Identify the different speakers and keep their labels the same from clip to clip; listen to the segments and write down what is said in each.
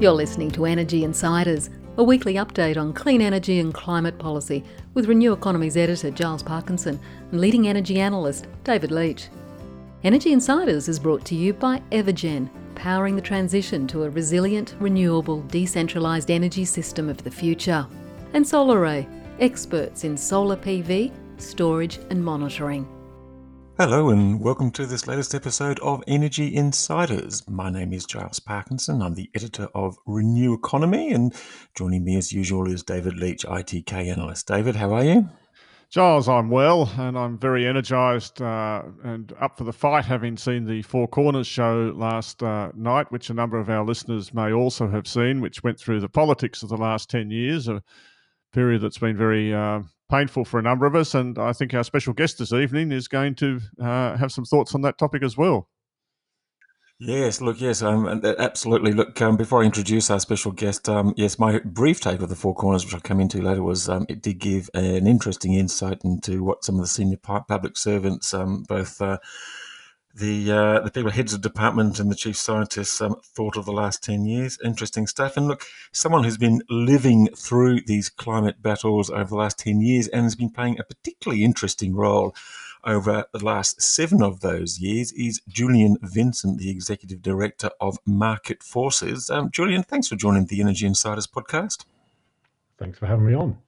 Speaker 1: You're listening to Energy Insiders, a weekly update on clean energy and climate policy with Renew Economy's editor Giles Parkinson and leading energy analyst David Leitch. Energy Insiders is brought to you by Evergen, powering the transition to a resilient, renewable, decentralised energy system of the future. And SolarArray, experts in solar PV, storage and monitoring.
Speaker 2: Hello, and welcome to this latest episode of Energy Insiders. My name is Giles Parkinson. I'm the editor of Renew Economy, and joining me as usual is David Leitch, ITK analyst. David, how are you?
Speaker 3: Giles, I'm well, and I'm very energised uh, and up for the fight, having seen the Four Corners show last uh, night, which a number of our listeners may also have seen, which went through the politics of the last 10 years, a period that's been very uh, painful for a number of us. And I think our special guest this evening is going to uh, have some thoughts on that topic as well.
Speaker 2: Yes, look, yes, um, absolutely. Look, um, before I introduce our special guest, um, yes, my brief take of the Four Corners, which I'll come into later, was um, it did give an interesting insight into what some of the senior public servants, um, both uh, the uh, the people heads of department and the chief scientists um, thought of the last 10 years. Interesting stuff. And look, someone who's been living through these climate battles over the last 10 years and has been playing a particularly interesting role over the last seven of those years is Julian Vincent, the executive director of Market Forces. Um, Julian, thanks for joining the Energy Insiders podcast.
Speaker 4: Thanks for having me on.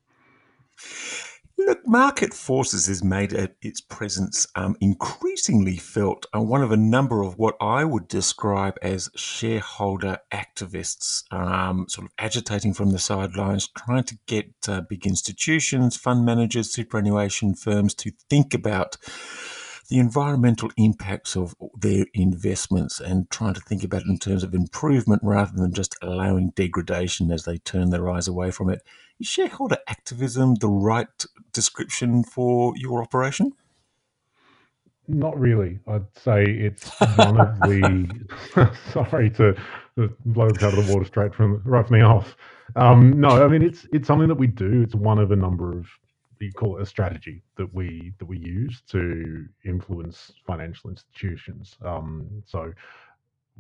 Speaker 2: Look, market forces has made its presence um, increasingly felt on one of a number of what I would describe as shareholder activists, um, sort of agitating from the sidelines, trying to get uh, big institutions, fund managers, superannuation firms to think about the environmental impacts of their investments and trying to think about it in terms of improvement rather than just allowing degradation as they turn their eyes away from it. Is shareholder activism the right description for your operation?
Speaker 4: Not really. I'd say it's one of the. sorry to blow the out of the water straight from right from the off. Um, no, I mean it's it's something that we do. It's one of a number of you call it a strategy that we that we use to influence financial institutions. Um, so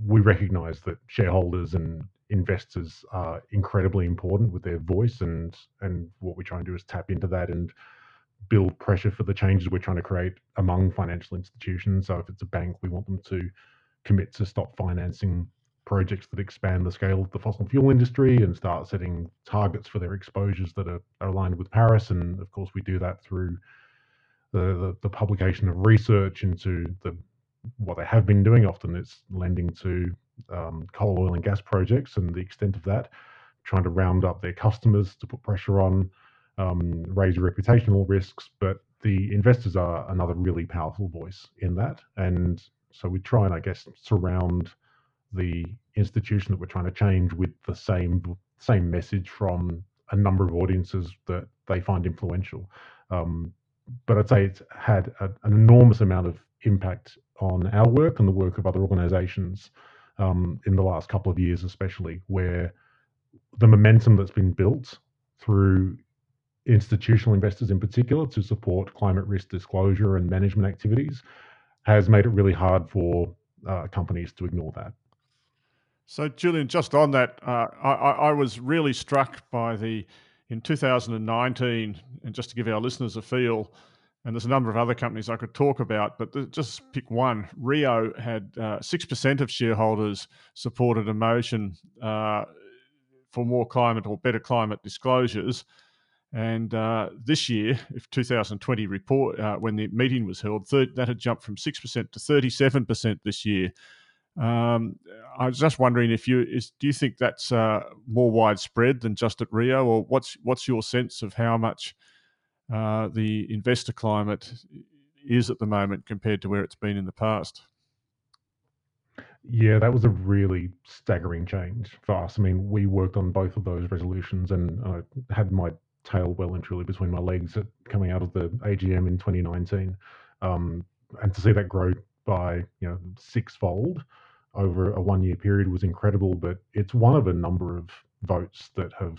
Speaker 4: we recognise that shareholders and investors are incredibly important with their voice, and and what we try and do is tap into that and build pressure for the changes we're trying to create among financial institutions. So if it's a bank, we want them to commit to stop financing projects that expand the scale of the fossil fuel industry and start setting targets for their exposures that are, are aligned with Paris. And of course, we do that through the, the, the, publication of research into the what they have been doing. Often it's lending to um, coal, oil, and gas projects and the extent of that, trying to round up their customers to put pressure on, um, raise reputational risks. But the investors are another really powerful voice in that. And so we try and, I guess, surround the institution that we're trying to change with the same same message from a number of audiences that they find influential. Um, but I'd say it's had a, an enormous amount of impact on our work and the work of other organisations um, in the last couple of years, especially where the momentum that's been built through institutional investors in particular to support climate risk disclosure and management activities has made it really hard for uh, companies to ignore that.
Speaker 3: So, Julian, just on that, uh, I, I, was really struck by the in 2019, and just to give our listeners a feel, and there's a number of other companies I could talk about, but just pick one. Rio had uh, six uh, percent of shareholders supported a motion uh, for more climate or better climate disclosures. And uh, this year, if 2020 report, uh, when the meeting was held, that had jumped from 6% to 37% this year. Um, I was just wondering if you is do you think that's uh, more widespread than just at Rio, or what's what's your sense of how much uh, the investor climate is at the moment compared to where it's been in the past?
Speaker 4: Yeah, that was a really staggering change for us. I mean, we worked on both of those resolutions, and I had my tail well and truly between my legs coming out of the AGM in 2019, um, and to see that grow by you know sixfold over a one year period was incredible. But it's one of a number of votes that have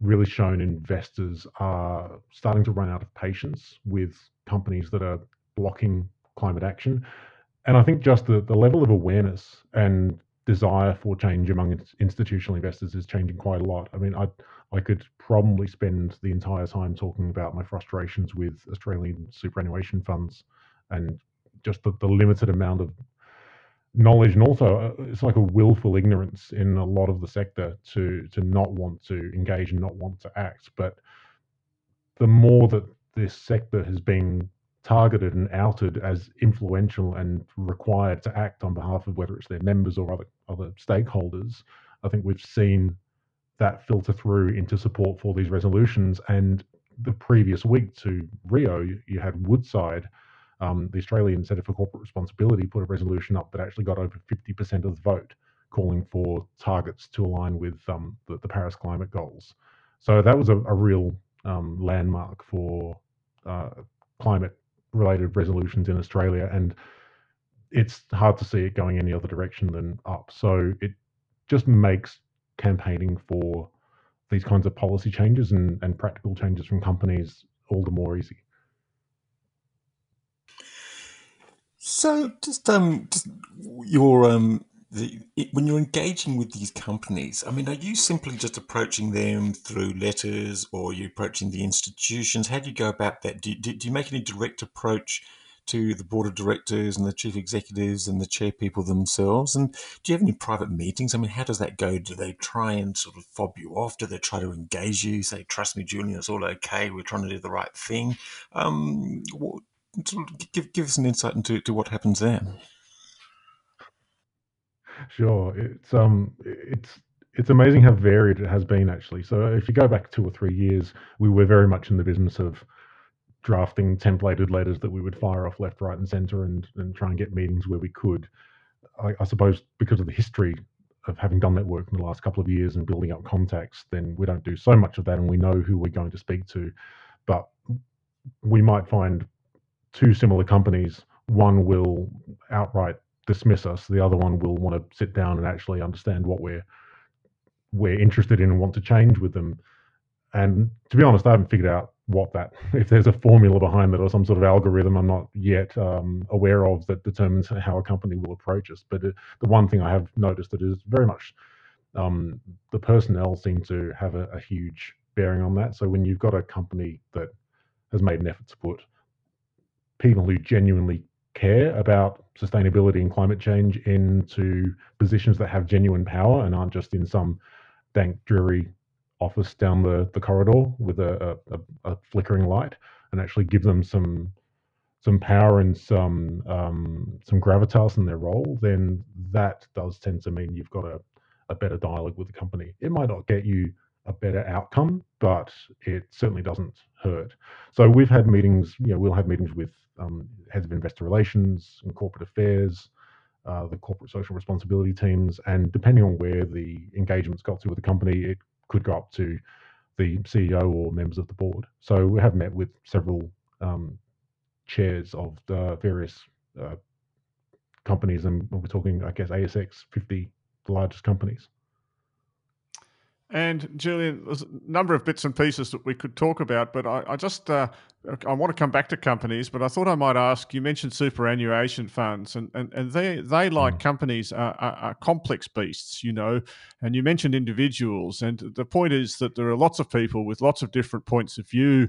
Speaker 4: really shown investors are starting to run out of patience with companies that are blocking climate action. And I think just the, the level of awareness and desire for change among institutional investors is changing quite a lot. I mean, I I could probably spend the entire time talking about my frustrations with Australian superannuation funds and just the, the limited amount of knowledge and also uh, it's like a willful ignorance in a lot of the sector to to not want to engage and not want to act. But the more that this sector has been targeted and outed as influential and required to act on behalf of whether it's their members or other other stakeholders i think we've seen that filter through into support for these resolutions. And the previous week to rio you had woodside um, the Australian Centre for Corporate Responsibility put a resolution up that actually got over 50% of the vote, calling for targets to align with um, the, the, Paris climate goals. So that was a, a real um, landmark for uh, climate related resolutions in Australia. And it's hard to see it going any other direction than up. So it just makes campaigning for these kinds of policy changes and, and practical changes from companies all the more easy.
Speaker 2: So, just um, just your um, the it, when you're engaging with these companies, I mean, are you simply just approaching them through letters, or are you approaching the institutions? How do you go about that? Do you, do, do you make any direct approach to the board of directors and the chief executives and the chair people themselves? And do you have any private meetings? I mean, how does that go? Do they try and sort of fob you off? Do they try to engage you? Say, trust me, Julian, it's all okay. We're trying to do the right thing. Um, what, give give us an insight into to what happens there.
Speaker 4: Sure, it's um, it's it's amazing how varied it has been actually. So if you go back two or three years, we were very much in the business of drafting templated letters that we would fire off left, right, and centre, and and try and get meetings where we could. I, I suppose because of the history of having done that work in the last couple of years and building up contacts, then we don't do so much of that, and we know who we're going to speak to. But we might find two similar companies, one will outright dismiss us, the other one will want to sit down and actually understand what we're we're interested in and want to change with them. And to be honest, I haven't figured out what that if there's a formula behind that or some sort of algorithm I'm not yet um, aware of that determines how a company will approach us. But it, the one thing I have noticed that is very much um, the personnel seem to have a, a huge bearing on that. So when you've got a company that has made an effort to put people who genuinely care about sustainability and climate change into positions that have genuine power and aren't just in some dank, dreary office down the, the corridor with a, a, a flickering light and actually give them some some power and some um, some gravitas in their role, then that does tend to mean you've got a, a better dialogue with the company. It might not get you a better outcome, but it certainly doesn't hurt. So we've had meetings, you know, we'll have meetings with um, heads of investor relations and corporate affairs, uh, the corporate social responsibility teams, and depending on where the engagement's got to with the company, it could go up to the CEO or members of the board. So we have met with several um, chairs of the various uh, companies, and we're talking, I guess, ASX 50, the largest companies.
Speaker 3: And Julian, there's a number of bits and pieces that we could talk about, but I, I just uh, I want to come back to companies, but I thought I might ask. You mentioned superannuation funds, and and, and they they like mm. companies are, are, are, complex beasts, you know. And you mentioned individuals, and the point is that there are lots of people with lots of different points of view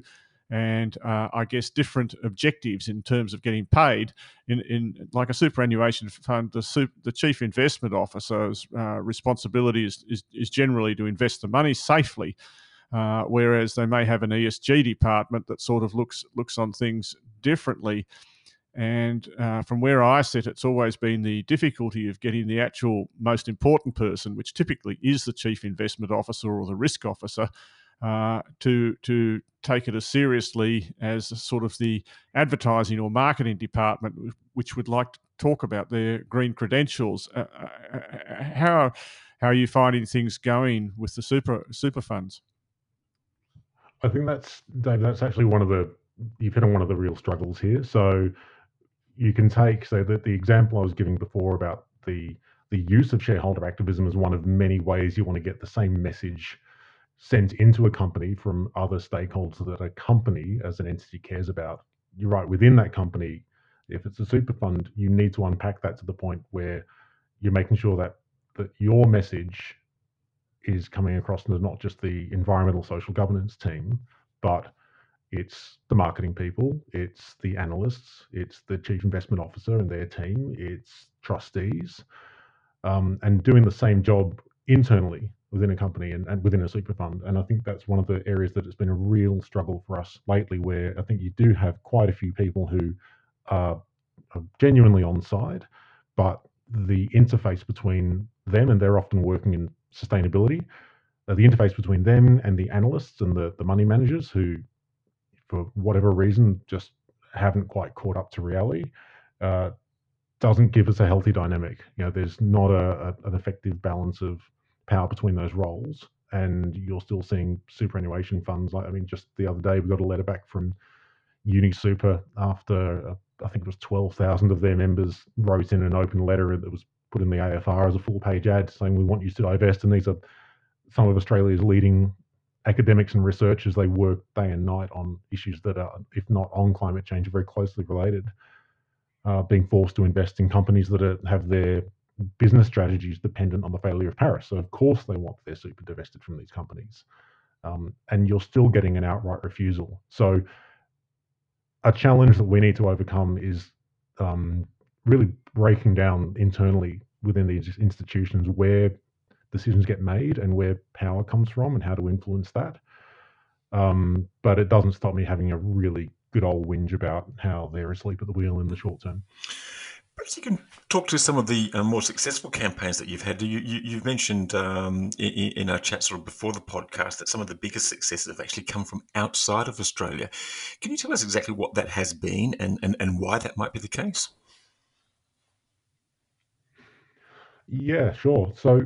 Speaker 3: and uh, I guess different objectives in terms of getting paid. In, in like a superannuation fund, the, super, the chief investment officer's uh, responsibility is, is, is, generally to invest the money safely. Uh, whereas they may have an ESG department that sort of looks looks on things differently. And uh, from where I sit, it's always been the difficulty of getting the actual most important person, which typically is the chief investment officer or the risk officer, uh, to to take it as seriously as sort of the advertising or marketing department, which would like to talk about their green credentials. Uh, uh, uh, how how are you finding things going with the super super funds?
Speaker 4: I think that's Dave. That's actually one of the you've hit on one of the real struggles here. So you can take so that the example I was giving before about the the use of shareholder activism as one of many ways you want to get the same message sent into a company from other stakeholders that a company as an entity cares about. You're right, within that company, if it's a super fund, you need to unpack that to the point where you're making sure that that your message is coming across as not just the environmental social governance team, but it's the marketing people, it's the analysts, it's the chief investment officer and their team, it's trustees, um, and doing the same job internally within a company and, and within a super fund. And I think that's one of the areas that it's been a real struggle for us lately, where I think you do have quite a few people who are, are genuinely on side, but the interface between them and they're often working in sustainability. Uh, the interface between them and the analysts and the, the money managers who for whatever reason, just haven't quite caught up to reality, uh, doesn't give us a healthy dynamic. You know, there's not a, a, an effective balance of power between those roles, and you're still seeing superannuation funds. Like, I mean, just the other day we got a letter back from UniSuper after uh, I think it was twelve thousand of their members wrote in an open letter that was put in the AFR as a full page ad saying we want you to divest, and these are some of Australia's leading academics and researchers they work day and night on issues that are, if not on climate change, are very closely related. Uh, being forced to invest in companies that are, have their business strategies dependent on the failure of Paris. So of course they want their super divested from these companies, um, and you're still getting an outright refusal. So a challenge that we need to overcome is um, really breaking down internally within these institutions where decisions get made and where power comes from and how to influence that. Um, but it doesn't stop me having a really good old whinge about how they're asleep at the wheel in the short term.
Speaker 2: Perhaps you can talk to some of the uh, more successful campaigns that you've had. You, you, have mentioned um, in, in, our chat sort of before the podcast that some of the biggest successes have actually come from outside of Australia. Can you tell us exactly what that has been and, and, and why that might be the case?
Speaker 4: Yeah, sure. So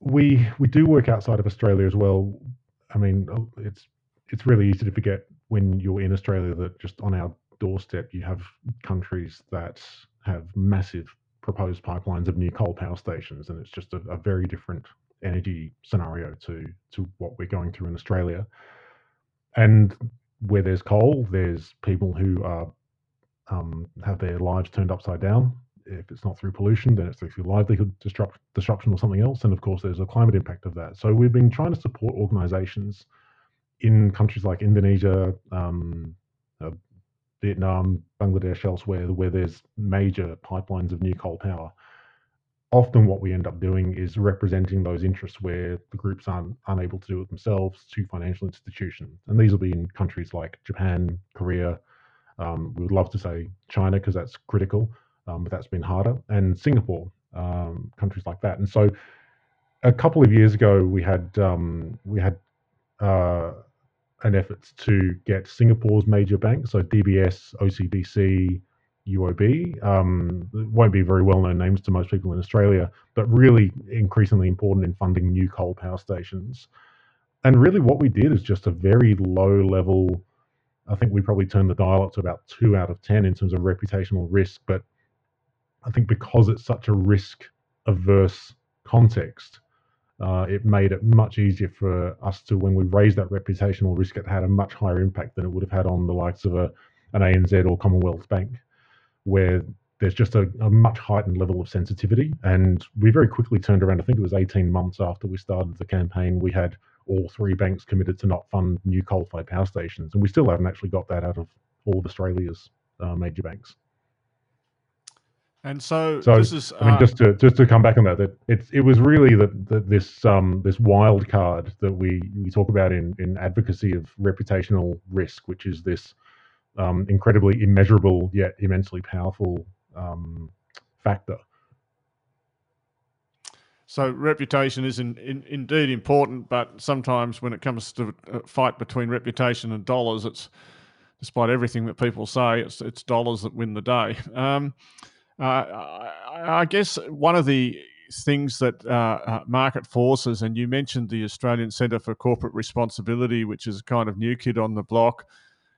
Speaker 4: we we do work outside of Australia as well. I mean, it's it's really easy to forget when you're in Australia that just on our doorstep you have countries that have massive proposed pipelines of new coal power stations, and it's just a, a very different energy scenario to to what we're going through in Australia. And where there's coal, there's people who are um, have their lives turned upside down if it's not through pollution, then it's through livelihood disrupt, disruption or something else. And of course, there's a climate impact of that. So we've been trying to support organizations in countries like Indonesia, um, Vietnam, Bangladesh, elsewhere, where there's major pipelines of new coal power. Often, what we end up doing is representing those interests where the groups aren't unable to do it themselves to financial institutions. And these will be in countries like Japan, Korea. Um, we would love to say China because that's critical um, but that's been harder. And Singapore, um, countries like that. And so, a couple of years ago, we had um, we had uh, an effort to get Singapore's major banks, so DBS, OCBC, UOB. Um, won't be very well known names to most people in Australia, but really increasingly important in funding new coal power stations. And really, what we did is just a very low level. I think we probably turned the dial up to about two out of 10 in terms of reputational risk, but I think because it's such a risk averse context, uh, it made it much easier for us to, when we raised that reputational risk, it had a much higher impact than it would have had on the likes of a, an ANZ or Commonwealth Bank, where there's just a, a, much heightened level of sensitivity. And we very quickly turned around. I think it was 18 months after we started the campaign, we had all three banks committed to not fund new coal-fired power stations, and we still haven't actually got that out of all of Australia's uh, major banks.
Speaker 3: And so,
Speaker 4: so
Speaker 3: this is.
Speaker 4: I mean, uh, just to just to come back on that, that it's it was really that this um this wild card that we we talk about in in advocacy of reputational risk, which is this um, incredibly immeasurable yet immensely powerful um, factor.
Speaker 3: So reputation is in, in, indeed important, but sometimes when it comes to a fight between reputation and dollars, it's despite everything that people say, it's it's dollars that win the day. Um, I, I, guess one of the things that uh, uh, market forces, and you mentioned the Australian Centre for Corporate Responsibility, which is kind of new kid on the block,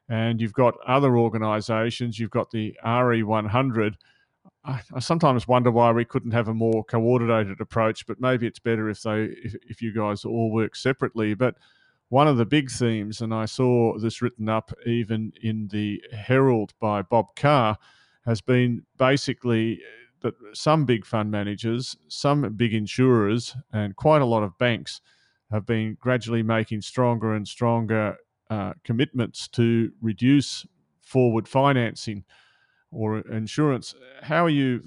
Speaker 3: and you've got other organisations. You've got the RE100. I, I, sometimes wonder why we couldn't have a more coordinated approach, but maybe it's better if they if, if you guys all work separately. But one of the big themes, and I saw this written up even in the Herald by Bob Carr has been basically that some big fund managers, some big insurers, and quite a lot of banks have been gradually making stronger and stronger uh, commitments to reduce forward financing or insurance. How are you?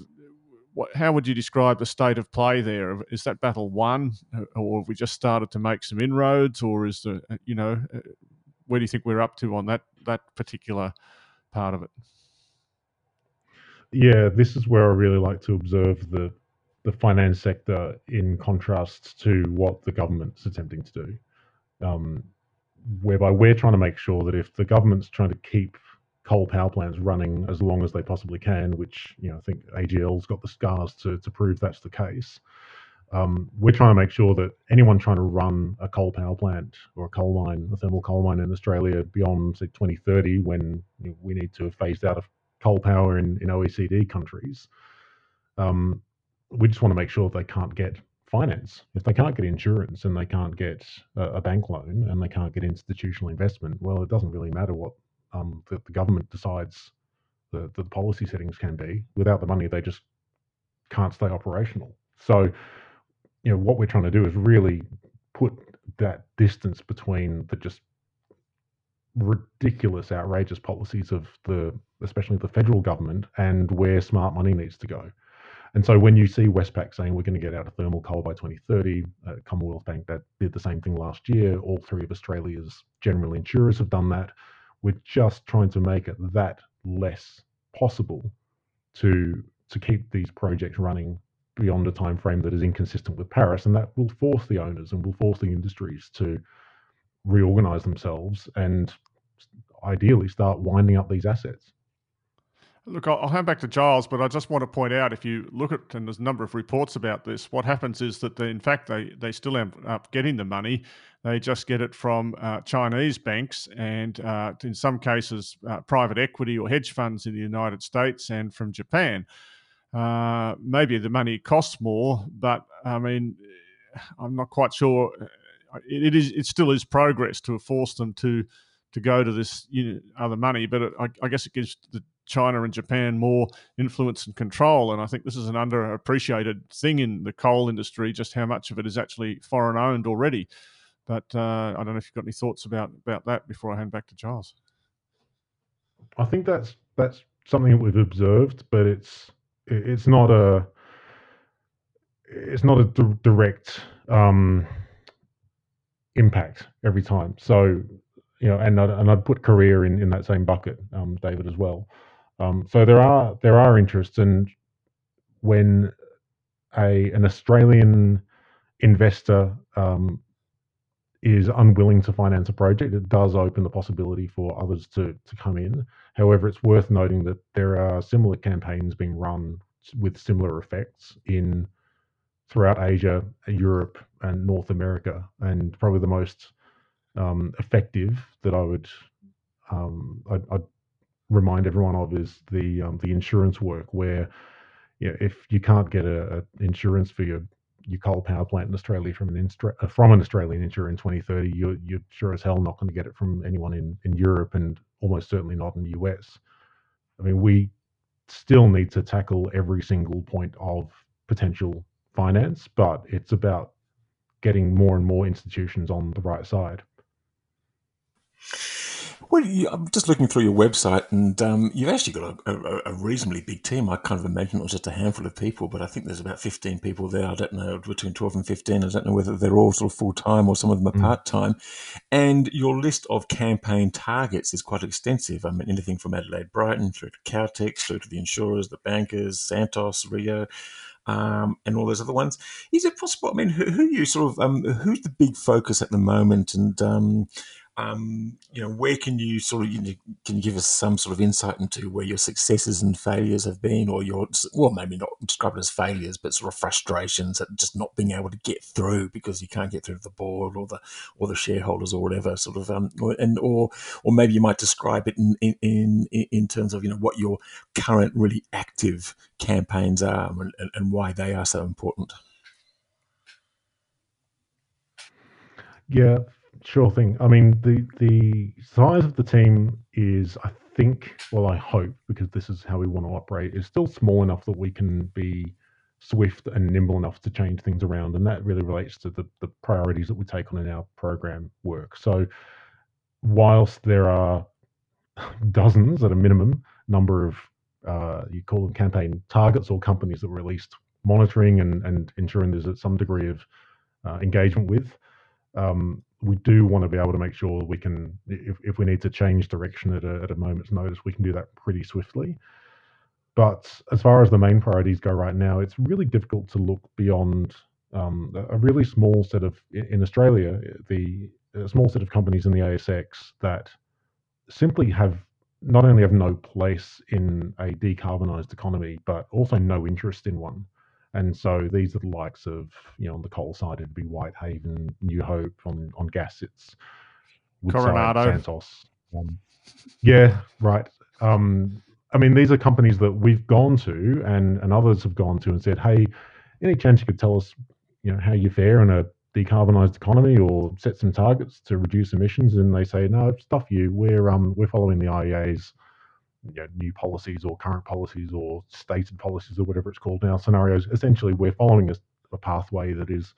Speaker 3: How would you describe the state of play there? Is that battle won, uh, or have we just started to make some inroads, or is the uh, you know uh, where do you think we're up to on that that particular part of it?
Speaker 4: Yeah, this is where I really like to observe the the finance sector in contrast to what the government's attempting to do. Um, whereby we're trying to make sure that if the government's trying to keep coal power plants running as long as they possibly can, which you know I think AGL's got the scars to to prove that's the case. Um, we're trying to make sure that anyone trying to run a coal power plant or a coal mine, a thermal coal mine in Australia beyond say 2030, when you know, we need to have phased out of coal power in, in OECD countries, um, we just want to make sure they can't get finance. If they can't get insurance and they can't get a, a bank loan and they can't get institutional investment, well, it doesn't really matter what um, the, the, government decides the, the policy settings can be. Without the money, they just can't stay operational. So, you know, what we're trying to do is really put that distance between the just ridiculous, outrageous policies of the, especially the federal government, and where smart money needs to go. And so when you see Westpac saying we're going to get out of thermal coal by 2030, uh, Commonwealth Bank that did the same thing last year. All three of Australia's general insurers have done that. We're just trying to make it that less possible to to keep these projects running beyond a time frame that is inconsistent with Paris, and that will force the owners and will force the industries to reorganize themselves and ideally start winding up these assets.
Speaker 3: Look, I'll hand back to Giles, but I just want to point out if you look at, and there's a number of reports about this, what happens is that, they, in fact, they, they still end up getting the money. They just get it from uh, Chinese banks and, uh, in some cases, uh, private equity or hedge funds in the United States and from Japan. Uh, maybe the money costs more, but I mean, I'm not quite sure. Uh, it, is. It still is progress to have forced them to to go to this you know, other money, but it, I, I guess it gives the China and Japan more influence and control. And I think this is an underappreciated thing in the coal industry, just how much of it is actually foreign owned already. But uh, I don't know if you've got any thoughts about about that before I hand back to Charles.
Speaker 4: I think that's that's something that we've observed, but it's it's not a it's not a d- direct um, impact every time. So you know, and I'd, and I'd put Korea in, in that same bucket, um, David, as well. Um, so there are there are interests, and when a an Australian investor um, is unwilling to finance a project, it does open the possibility for others to to come in. However, it's worth noting that there are similar campaigns being run with similar effects in throughout Asia, Europe, and North America, and probably the most um, effective that I would um, I'd, I'd, remind everyone of is the um, the insurance work where you know, if you can't get a, a, insurance for your your coal power plant in Australia from an uh, from an Australian insurer in 2030, you're, you're sure as hell not going to get it from anyone in, in Europe and almost certainly not in the US. I mean, we still need to tackle every single point of potential finance, but it's about getting more and more institutions on the right side.
Speaker 2: Well, you, I'm just looking through your website, and um, you've actually got a, a, a, reasonably big team. I kind of imagine it was just a handful of people, but I think there's about 15 people there. I don't know, between 12 and 15. I don't know whether they're all sort of full time or some of them are mm. part time. And your list of campaign targets is quite extensive. I mean, anything from Adelaide Brighton through to Caltex, through to the insurers, the bankers, Santos, Rio. Um, and all those other ones. Is it possible? I mean, who, who you sort of um, who's the big focus at the moment, and um, um, you know, where can you sort of you know, can you give us some sort of insight into where your successes and failures have been, or your well, maybe not describe it as failures, but sort of frustrations at just not being able to get through because you can't get through the board or the or the shareholders or whatever sort of, um, or, and or or maybe you might describe it in in in, in terms of you know what your current really active campaigns are and, and why they are so important.
Speaker 4: Yeah, Sure thing. I mean, the the size of the team is, I think, well, I hope, because this is how we want to operate, is still small enough that we can be swift and nimble enough to change things around. And that really relates to the, the priorities that we take on in our program work. So, whilst there are dozens at a minimum number of, uh, you call them campaign targets or companies that were least monitoring and, and ensuring there's some degree of uh, engagement with, um, we do want to be able to make sure we can, if, if we need to change direction at a, at a moment's notice, we can do that pretty swiftly. But as far as the main priorities go right now, it's really difficult to look beyond um, a really small set of, in Australia, the small set of companies in the ASX that simply have not only have no place in a decarbonised economy, but also no interest in one. And so these are the likes of, you know, on the coal side, it'd be Whitehaven, New Hope. On, on gas, it's
Speaker 3: Woodside, Coronado.
Speaker 4: Santos. Um, yeah, right. Um, I mean, these are companies that we've gone to and, and others have gone to and said, hey, any chance you could tell us, you know, how you fare in a decarbonised economy or set some targets to reduce emissions? And they say, no, stuff you. We're um we're following the IEA's you know, new policies or current policies or stated policies or whatever it's called now scenarios. Essentially, we're following a, a pathway that is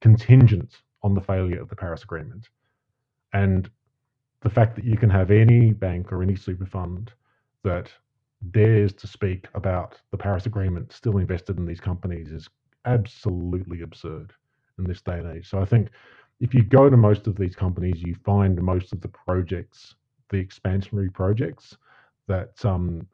Speaker 4: contingent on the failure of the Paris Agreement. And the fact that you can have any bank or any super fund that dares to speak about the Paris Agreement still invested in these companies is absolutely absurd in this day and age. So I think if you go to most of these companies, you find most of the projects, the expansionary projects, that um,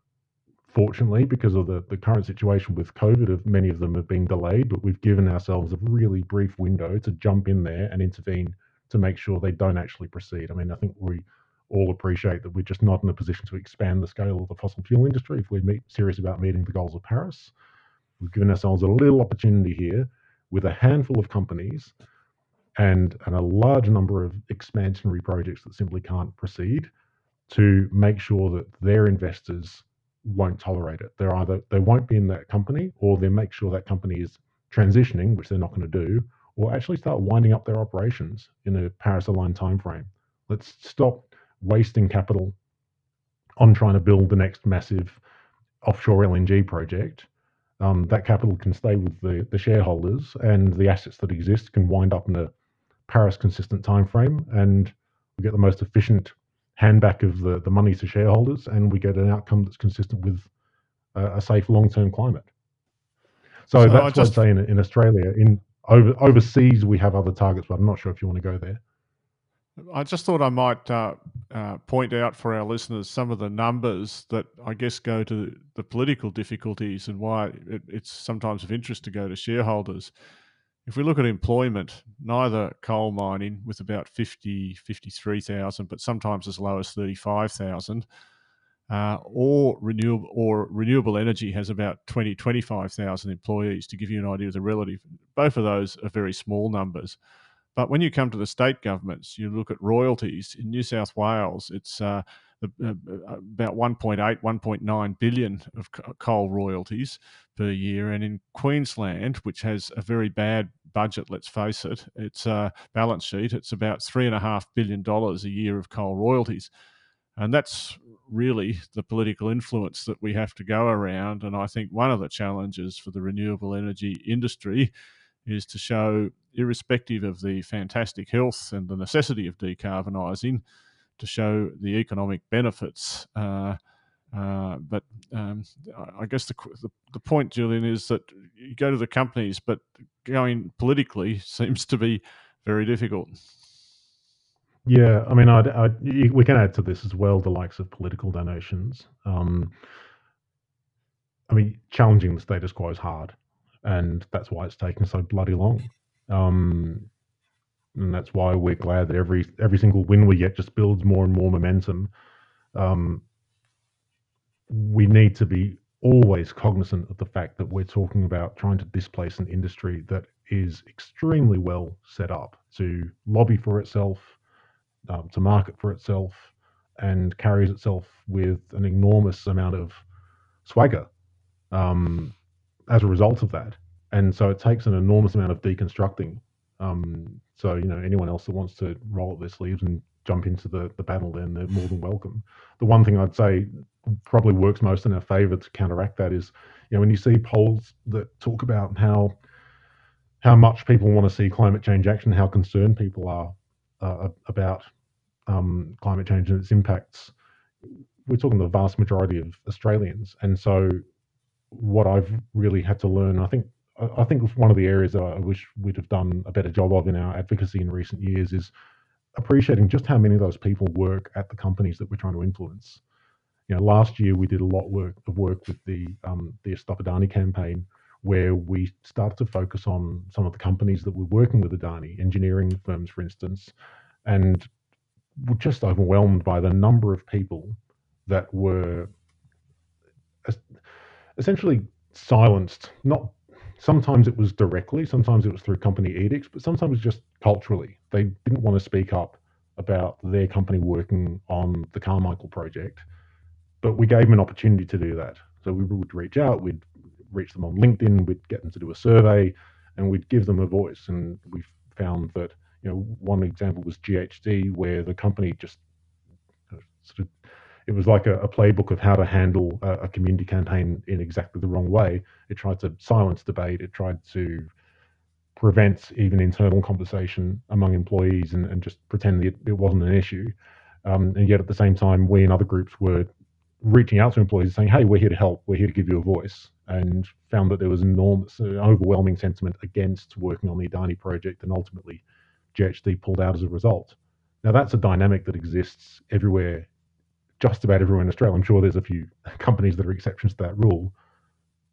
Speaker 4: fortunately, because of the, the current situation with COVID, many of them have been delayed, but we've given ourselves a really brief window to jump in there and intervene to make sure they don't actually proceed. I mean, I think we all appreciate that we're just not in a position to expand the scale of the fossil fuel industry if we're meet, serious about meeting the goals of Paris. We've given ourselves a little opportunity here with a handful of companies and, and a large number of expansionary projects that simply can't proceed to make sure that their investors won't tolerate it. They're either they won't be in that company or they make sure that company is transitioning, which they're not going to do, or actually start winding up their operations in a Paris aligned timeframe. Let's stop wasting capital on trying to build the next massive offshore LNG project. Um, that capital can stay with the, the shareholders and the assets that exist can wind up in a Paris consistent timeframe and we get the most efficient handback of the, the money to shareholders, and we get an outcome that's consistent with a, a safe long term climate. So, so that's just, what I'd say in, in Australia. In over, overseas, we have other targets, but I'm not sure if you want to go there.
Speaker 3: I just thought I might uh, uh, point out for our listeners some of the numbers that I guess go to the political difficulties and why it, it's sometimes of interest to go to shareholders. If we look at employment, neither coal mining with about 50, 53,000, but sometimes as low as 35,000, uh, or renewable or renewable energy has about 20, 25,000 employees to give you an idea of the relative. Both of those are very small numbers. But when you come to the state governments, you look at royalties in New South Wales, it's uh, about 1.8, 1.9 billion of coal royalties per year. And in Queensland, which has a very bad budget, let's face it, its uh, balance sheet, it's about $3.5 billion a year of coal royalties. And that's really the political influence that we have to go around. And I think one of the challenges for the renewable energy industry is to show, irrespective of the fantastic health and the necessity of decarbonising, to show the economic benefits. Uh, uh, but um, I guess the, the, the point, Julian, is that you go to the companies, but going politically seems to be very difficult.
Speaker 4: Yeah, I mean, I'd, I'd, we can add to this as well the likes of political donations. Um, I mean, challenging the status quo is hard, and that's why it's taken so bloody long. Um, and that's why we're glad that every every single win we get just builds more and more momentum. Um, we need to be always cognizant of the fact that we're talking about trying to displace an industry that is extremely well set up to lobby for itself, um, to market for itself, and carries itself with an enormous amount of swagger um, as a result of that. And so it takes an enormous amount of deconstructing um, so you know anyone else that wants to roll up their sleeves and jump into the, the battle, then they're more than welcome. The one thing I'd say probably works most in our favour to counteract that is, you know, when you see polls that talk about how how much people want to see climate change action, how concerned people are uh, about um, climate change and its impacts, we're talking the vast majority of Australians. And so, what I've really had to learn, I think, I think one of the areas that I wish we'd have done a better job of in our advocacy in recent years is appreciating just how many of those people work at the companies that we're trying to influence. You know, last year we did a lot work of work with the um, the Stop Adani campaign, where we started to focus on some of the companies that were working with Adani, engineering firms, for instance, and were just overwhelmed by the number of people that were essentially silenced. Not sometimes it was directly, sometimes it was through company edicts, but sometimes just culturally. They didn't want to speak up about their company working on the Carmichael project, but we gave them an opportunity to do that. So we would reach out, we'd reach them on LinkedIn, we'd get them to do a survey, and we'd give them a voice. And we found that you know one example was GHD, where the company just sort of it was like a, a playbook of how to handle a, a, community campaign in exactly the wrong way. It tried to silence debate. It tried to prevent even internal conversation among employees and, and just pretend it, it wasn't an issue. Um, and yet at the same time, we and other groups were reaching out to employees saying, "Hey, we're here to help. We're here to give you a voice." And found that there was enormous, uh, overwhelming sentiment against working on the Adani project, and ultimately, GHD pulled out as a result. Now that's a dynamic that exists everywhere just about everyone in Australia. I'm sure there's a few companies that are exceptions to that rule,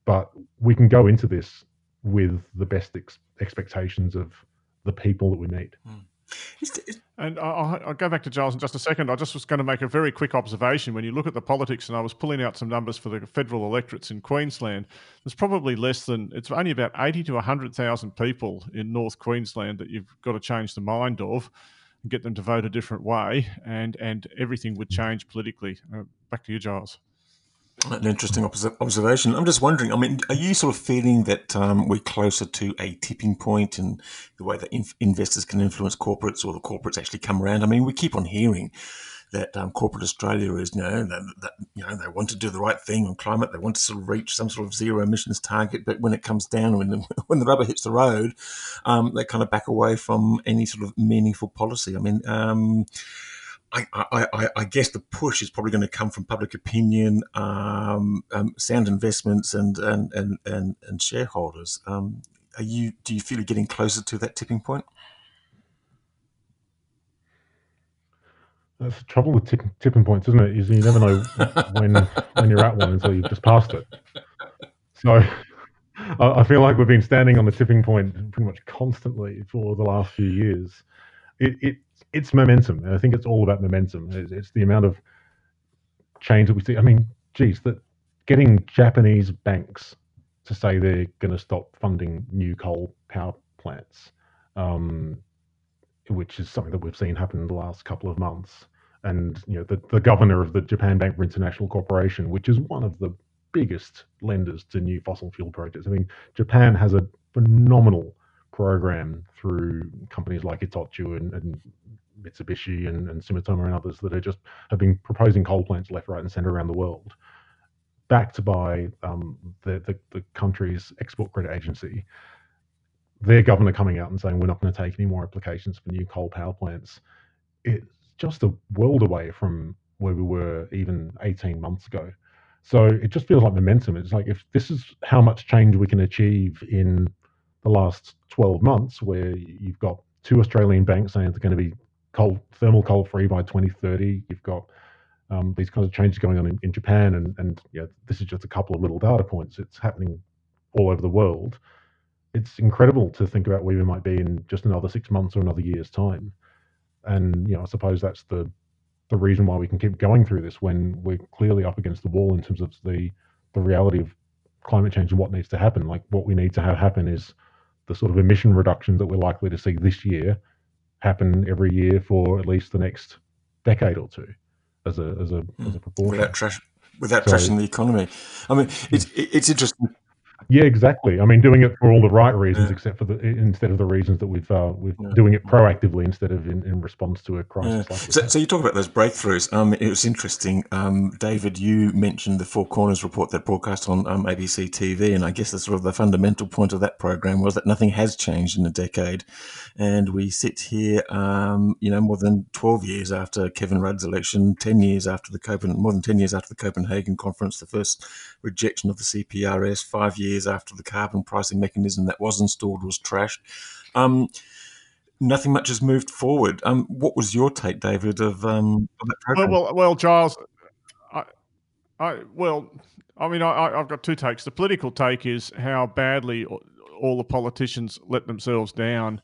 Speaker 4: but we can go into this with the best ex- expectations of the people that we meet. Mm.
Speaker 3: And I'll, I'll, go back to Giles in just a second. I just was going to make a very quick observation. When you look at the politics, and I was pulling out some numbers for the federal electorates in Queensland, there's probably less than, it's only about 80 to 100,000 people in North Queensland that you've got to change the mind of and get them to vote a different way, and and everything would change politically. Uh, back to you, Giles.
Speaker 2: An interesting observation. I'm just wondering. I mean, are you sort of feeling that um, we're closer to a tipping point in the way that inf- investors can influence corporates, or the corporates actually come around? I mean, we keep on hearing that um, corporate Australia is, you know, that, that, you know, they want to do the right thing on climate. They want to sort of reach some sort of zero emissions target, but when it comes down, when the, when the rubber hits the road, um, they kind of back away from any sort of meaningful policy. I mean. Um, I, I, I, guess the push is probably going to come from public opinion, um, um, sound investments, and and and and, and shareholders. Um, are you? Do you feel you're getting closer to that tipping point?
Speaker 4: That's the trouble with tipping, tipping points, isn't it? Is you never know when when you're at one until you've just passed it. So I, feel like we've been standing on the tipping point pretty much constantly for the last few years. It, it it's momentum, and I think it's all about momentum. It's, it's the amount of change that we see. I mean, geez, that getting Japanese banks to say they're going to stop funding new coal power plants, um, which is something that we've seen happen in the last couple of months and you know the, the governor of the Japan Bank for International Cooperation, which is one of the biggest lenders to new fossil fuel projects. I mean, Japan has a phenomenal program through companies like Itochu and, and Mitsubishi and, and, Sumitomo and others that are just have been proposing coal plants left, right, and centre around the world, backed by um, the, the, the country's export credit agency. Their governor coming out and saying we're not going to take any more applications for new coal power plants. It's just a world away from where we were even 18 months ago. So it just feels like momentum. It's like if this is how much change we can achieve in the last 12 months, where you've got two Australian banks saying they're going to be coal, thermal coal free by 2030. You've got um, these kinds of changes going on in, in Japan, and and yeah, this is just a couple of little data points. It's happening all over the world. It's incredible to think about where we might be in just another six months or another year's time and you know, I suppose that's the the reason why we can keep going through this when we're clearly up against the wall in terms of the the reality of climate change and what needs to happen. Like what we need to have happen is the sort of emission reductions that we're likely to see this year happen every year for at least the next decade or two as a as a, as a hmm. proportion.
Speaker 2: Without trash, without so, trashing the economy. I mean, hmm. it's it's interesting
Speaker 4: Yeah, exactly. I mean, doing it for all the right reasons, yeah. except for the instead of the reasons that we've uh, we've yeah. doing it proactively instead of in, in response to a crisis.
Speaker 2: Yeah. Like so, so, you talk about those breakthroughs. Um, it was interesting, um, David. You mentioned the Four Corners report that broadcast on um, ABC TV, and I guess the sort of the fundamental point of that program was that nothing has changed in a decade, and we sit here, um, you know, more than twelve years after Kevin Rudd's election, ten years after the Copenhagen, more than ten years after the Copenhagen conference, the first rejection of the CPRS, five years after the carbon pricing mechanism that was installed was trashed. Um, nothing much has moved forward. Um, what was your take, David, of, um, of that program?
Speaker 3: Well, well, well Giles, I, I, well, I mean, I, have got two takes. The political take is how badly all the politicians let themselves down.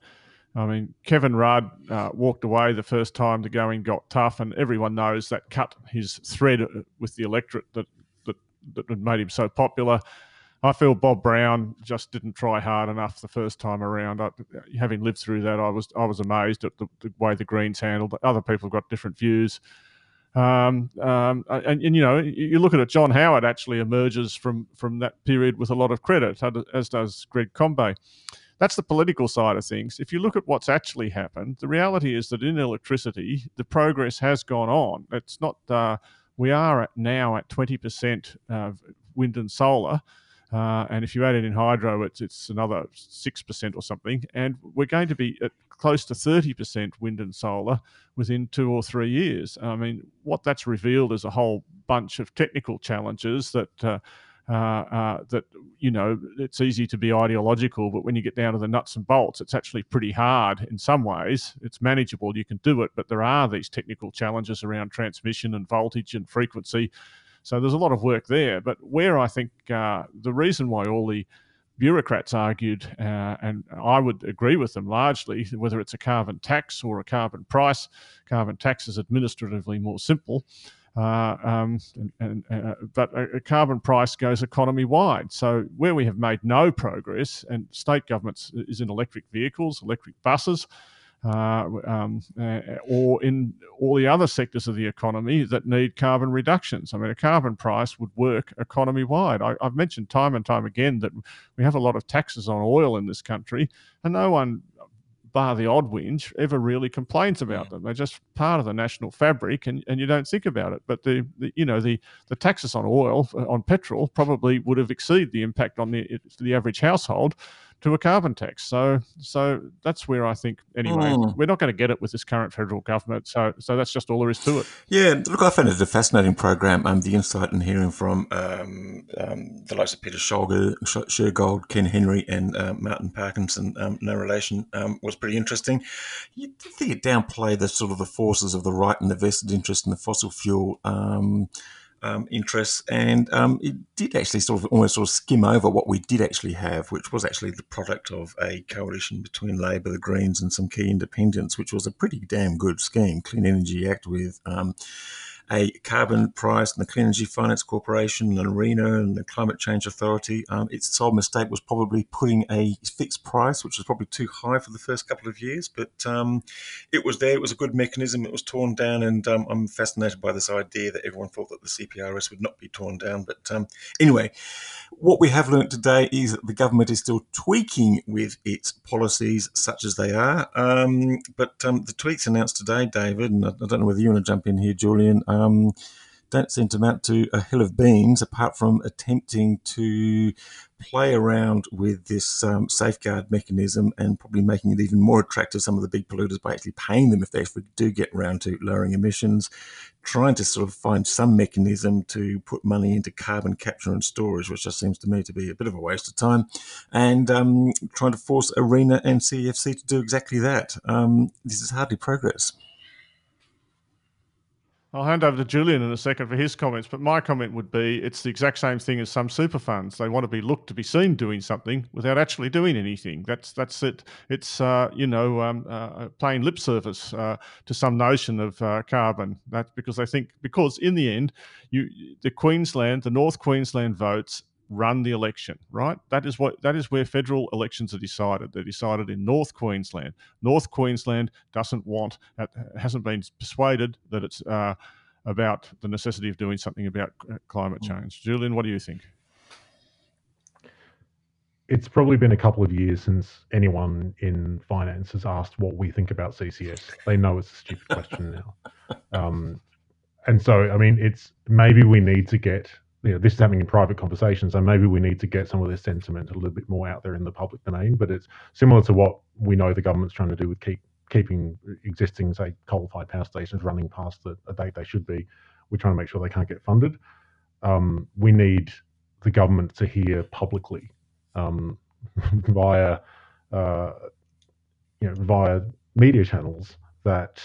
Speaker 3: I mean, Kevin Rudd uh, walked away the first time the going got tough, and everyone knows that cut his thread with the electorate that that, that made him so popular. I feel Bob Brown just didn't try hard enough the first time around. I, having lived through that, I was I was amazed at the, the way the Greens handled. Other people have got different views. Um, um, and, and, you know, you look at it. John Howard actually emerges from from that period with a lot of credit, as does Greg Combet. That's the political side of things. If you look at what's actually happened, the reality is that in electricity, the progress has gone on. It's not. Uh, we are at now at twenty percent wind and solar. Uh, and if you add it in hydro, it's it's another six percent or something. And we're going to be at close to thirty percent wind and solar within two or three years. I mean, what that's revealed is a whole bunch of technical challenges that. Uh, uh, uh, that you know it's easy to be ideological, but when you get down to the nuts and bolts, it's actually pretty hard in some ways. It's manageable, you can do it, but there are these technical challenges around transmission and voltage and frequency so there's a lot of work there. But where I think uh, the reason why all the bureaucrats argued, uh, and I would agree with them largely, whether it's a carbon tax or a carbon price, carbon tax is administratively more simple. Uh, um, and, and, uh, but a, a, carbon price goes economy wide. So where we have made no progress, and state governments is in electric vehicles, electric buses, uh, um, uh, or in all the other sectors of the economy that need carbon reductions. I mean, a carbon price would work economy wide. I, have mentioned time and time again that we have a lot of taxes on oil in this country, and no one bar the odd whinge, ever really complains about them. They're just part of the national fabric, and, and you don't think about it. But the, the you know the the taxes on oil on petrol probably would have exceeded the impact on the the average household to a carbon tax. So so that's where I think anyway mm. we're not going to get it with this current federal government. So so that's just all there is to it.
Speaker 2: Yeah, look, I found it a fascinating program. Um, the insight and hearing from um, um, the likes of Peter Shergold, Ken Henry, and uh, Martin Parkinson, um, no relation, um, was pretty interesting. You think it downplay the sort of the forces of the right and the vested interest in the fossil fuel. Um, interests, and um, it did actually sort of almost sort of skim over what we did actually have, which was actually the product of a coalition between Labor, the Greens, and some key independents, which was a pretty damn good scheme, Clean Energy Act with. Um, a carbon price and the Clean Energy Finance Corporation and ARENA and the Climate Change Authority. Um, its sole mistake was probably putting a fixed price, which was probably too high for the first couple of years, but um, it was there. It was a good mechanism. It was torn down, and um, I'm fascinated by this idea that everyone thought that the CPRS would not be torn down. But um, anyway, what we have learnt today is that the government is still tweaking with its policies, such as they are. Um, but um, the tweaks announced today, David, and I, I, don't know whether you want to jump in here, Julian um, don't seem to amount to a hill of beans, apart from attempting to play around with this um, safeguard mechanism and probably making it even more attractive to some of the big polluters by actually paying them if they do get around to lowering emissions, trying to sort of find some mechanism to put money into carbon capture and storage, which just seems to me to be a bit of a waste of time, and um, trying to force ARENA and CEFC to do exactly that. Um, this is hardly progress.
Speaker 3: I'll hand over to Julian in a second for his comments, but my comment would be it's the exact same thing as some super funds. They want to be looked to be seen doing something without actually doing anything. That's that's it. It's uh, you know um, uh, playing lip service uh, to some notion of uh, carbon. That's because they think because in the end, you the Queensland, the North Queensland votes run the election, right? That is what that is where federal elections are decided. They're decided in North Queensland. North Queensland doesn't want, hasn't been persuaded that it's uh, about the necessity of doing something about climate mm. change. Julian, what do you think?
Speaker 4: it's probably been a couple of years since anyone in finance has asked what we think about CCS. They know it's a stupid question now. Um, and so, I mean, it's maybe we need to get, you know, this is happening in private conversations, and maybe we need to get some of this sentiment a little bit more out there in the public domain. But it's similar to what we know the government's trying to do with keep keeping existing, say, coal-fired power stations running past the, a date they should be. We're trying to make sure they can't get funded. Um, we need the government to hear publicly um, via uh, you know via media channels that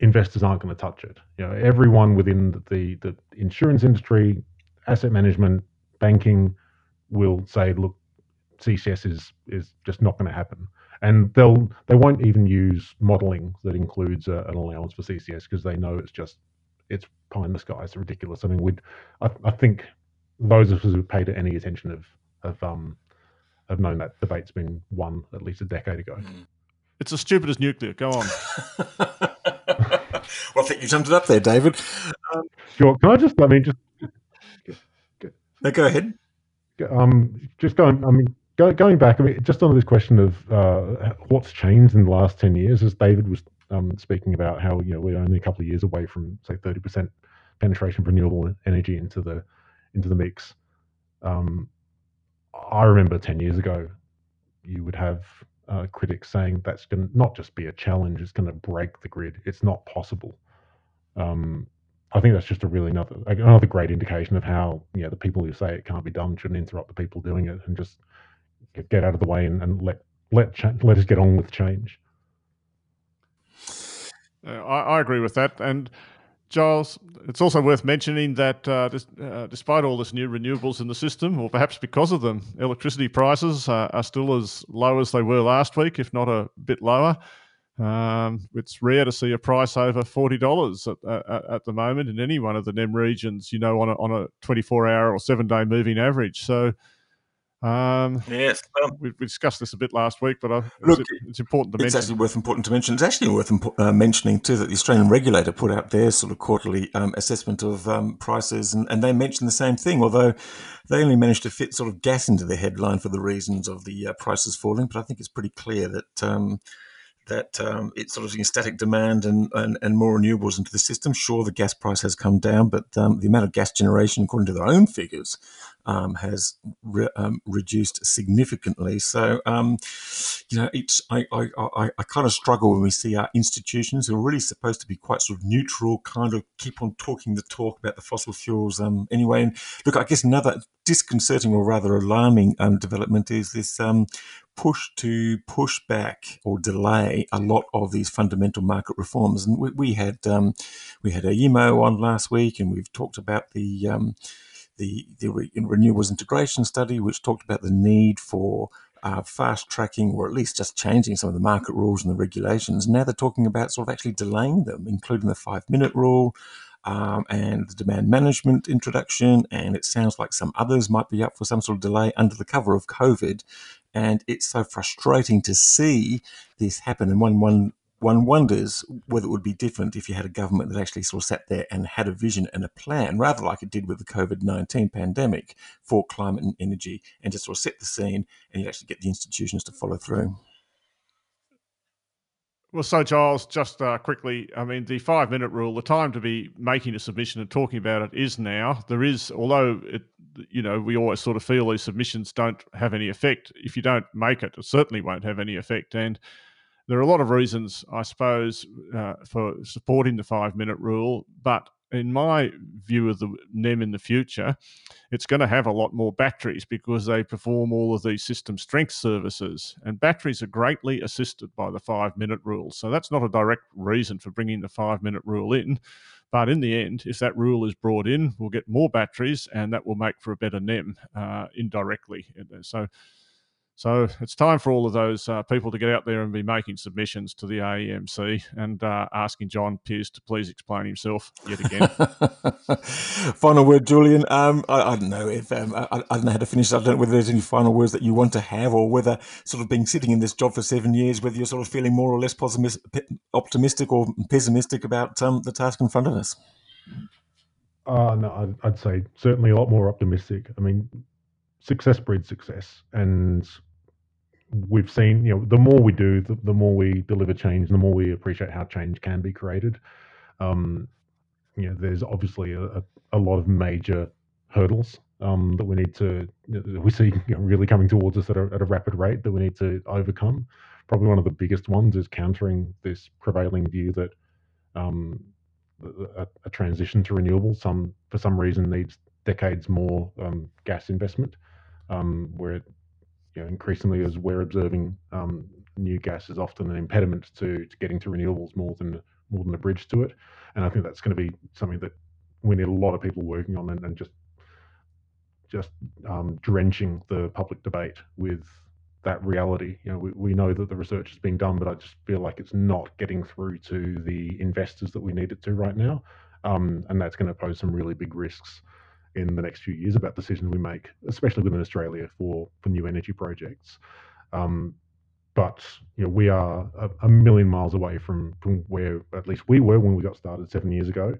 Speaker 4: investors aren't going to touch it. You know, everyone within the the insurance industry, asset management, banking will say, look, CCS is is just not going to happen, and they'll they won't even use modelling that includes a, an allowance for CCS because they know it's just it's pie in the sky. It's ridiculous. I mean, we I, I think those of us who paid any attention have have um have known that debate's been won at least a decade ago. Mm.
Speaker 3: It's as stupid as nuclear. Go on.
Speaker 2: well, I think you summed it up there, David.
Speaker 4: Um, sure. Can I just? I mean, just.
Speaker 2: No, go ahead.
Speaker 4: Um, just going. I mean, go, going back. I mean, just on this question of uh, what's changed in the last ten years, as David was um, speaking about how you know we're only a couple of years away from say thirty percent penetration of renewable energy into the into the mix. Um, I remember 10 years ago, you would have uh, critics saying that's going to not just be a challenge, it's going to break the grid. It's not possible. Um, I think that's just a really another another great indication of how you know the people who say it can't be done shouldn't interrupt the people doing it and just get, out of the way and, and let let cha- let us get on with change.
Speaker 3: Uh, I, I agree with that, and Giles, it's also worth mentioning that uh, this, uh, despite all this new renewables in the system, or perhaps because of them, electricity prices uh, are still as low as they were last week, if not a bit lower. Um, it's rare to see a price over forty dollars at, at, at, the moment in any one of the NEM regions. You know, on a, on a twenty-four hour or seven-day moving average. So um,
Speaker 2: yes,
Speaker 3: um, we, we, discussed this a bit last week, but I, look, it's, it's, important to
Speaker 2: it's
Speaker 3: mention.
Speaker 2: It's actually worth important to mention. It's actually worth uh, mentioning too that the Australian regulator put out their sort of quarterly um, assessment of um, prices, and, and, they mentioned the same thing. Although they only managed to fit sort of gas into the headline for the reasons of the uh, prices falling, but I think it's pretty clear that um, that um, it's sort of static demand and, and, and, more renewables into the system. Sure, the gas price has come down, but um, the amount of gas generation, according to their own figures, um, has re- um, reduced significantly. So, um, you know, it's I, I, I, I, kind of struggle when we see our institutions who are really supposed to be quite sort of neutral, kind of keep on talking the talk about the fossil fuels. Um, anyway, and look, I guess another disconcerting or rather alarming development is this push to push back or delay a lot of these fundamental market reforms. And we, we had um, we had AEMO on last week, and we've talked about the um, the, the re- renewables integration study, which talked about the need for uh, fast tracking or at least just changing some of the market rules and the regulations. Now they're talking about sort of actually delaying them, including the five minute rule, um, and the demand management introduction, and it sounds like some others might be up for some sort of delay under the cover of COVID. And it's so frustrating to see this happen. And one, one, one wonders whether it would be different if you had a government that actually sort of sat there and had a vision and a plan, rather like it did with the COVID 19 pandemic for climate and energy, and just sort of set the scene and you actually get the institutions to follow through.
Speaker 3: Well, so Giles, just uh, quickly, I mean, the five minute rule, the time to be making a submission and talking about it is now. There is, although it, you know, we always sort of feel these submissions don't have any effect. If you don't make it, it certainly won't have any effect. And there are a lot of reasons, I suppose, uh, for supporting the five minute rule, but in my view of the NEM in the future, it's going to have a lot more batteries because they perform all of these system strength services. And batteries are greatly assisted by the five minute rule. So that's not a direct reason for bringing the five minute rule in. But in the end, if that rule is brought in, we'll get more batteries and that will make for a better NEM uh, indirectly. So so it's time for all of those uh, people to get out there and be making submissions to the AEMC and uh, asking John Pierce to please explain himself yet again.
Speaker 2: final word, Julian. Um, I, I, don't know if um, I, I, don't know how to finish. I don't know whether there's any final words that you want to have, or whether sort of being sitting in this job for seven years, whether you're sort of feeling more or less optimistic or pessimistic about um, the task in front of us.
Speaker 4: Uh, no, I'd, I'd say certainly a lot more optimistic. I mean, success breeds success, and we've seen you know the more we do, the, the more we deliver change, the more we appreciate how change can be created. Um, you know, there's obviously a, a lot of major hurdles um, that we need to we see you know, really coming towards us at a, at a rapid rate that we need to overcome. Probably one of the biggest ones is countering this prevailing view that um, a, a, transition to renewables some for some reason needs decades more um, gas investment, um, where you know, increasingly as we're observing, um, new gas is often an impediment to, to getting to renewables more than more than a bridge to it. And I think that's going to be something that we need a lot of people working on and, and just just um, drenching the public debate with that reality. You know, we, we know that the research is being done, but I just feel like it's not getting through to the investors that we need it to right now. Um, and that's going to pose some really big risks in the next few years about decisions we make, especially within Australia for, for new energy projects. Um, but you know, we are a, a, million miles away from, from where at least we were when we got started seven years ago.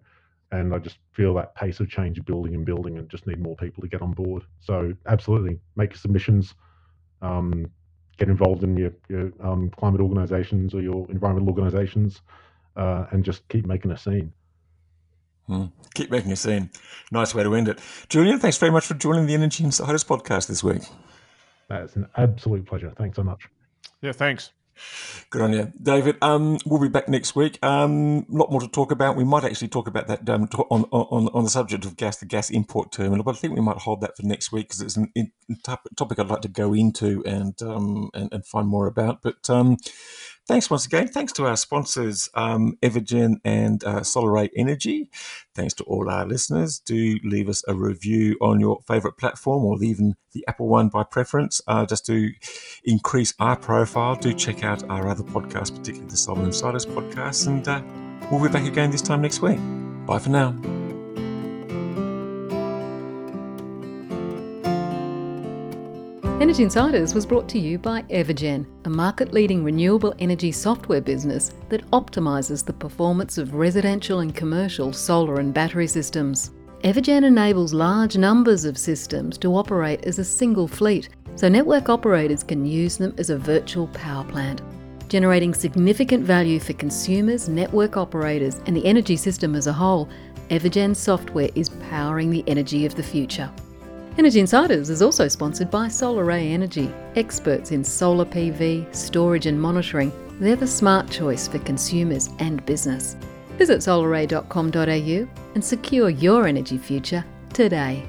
Speaker 4: And I just feel that pace of change building and building and just need more people to get on board. So absolutely make your submissions, um, get involved in your, your um, climate organizations or your environmental organizations, uh, and just keep making a scene.
Speaker 2: Hmm. Keep making a scene. Nice way to end it. Julian, thanks very much for joining the Energy Insiders podcast this week.
Speaker 4: That's an absolute pleasure. Thanks so much.
Speaker 3: Yeah, thanks.
Speaker 2: Good on you, David. Um, we'll be back next week. A um, lot more to talk about. We might actually talk about that um, on, on on the subject of gas, the gas import terminal. But I think we might hold that for next week because it's a topic I'd like to go into and um, and, and find more about. But um, Thanks once again. Thanks to our sponsors, um, Evergen and uh, SolarAy Energy. Thanks to all our listeners. Do leave us a review on your favourite platform or even the Apple one by preference, uh, just to increase our profile. Do check out our other podcasts, particularly the Solar Insiders podcast. And uh, we'll be back again this time next week. Bye for now.
Speaker 1: Energy Insiders was brought to you by Evergen, a market leading renewable energy software business that optimises the performance of residential and commercial solar and battery systems. Evergen enables large numbers of systems to operate as a single fleet, so network operators can use them as a virtual power plant, generating significant value for consumers, network operators, and the energy system as a whole. Evergen software is powering the energy of the future. Energy Insiders is also sponsored by SolarAy Energy, experts in solar PV, storage and monitoring. They're the smart choice for consumers and business. Visit solaray.com.au and secure your energy future today.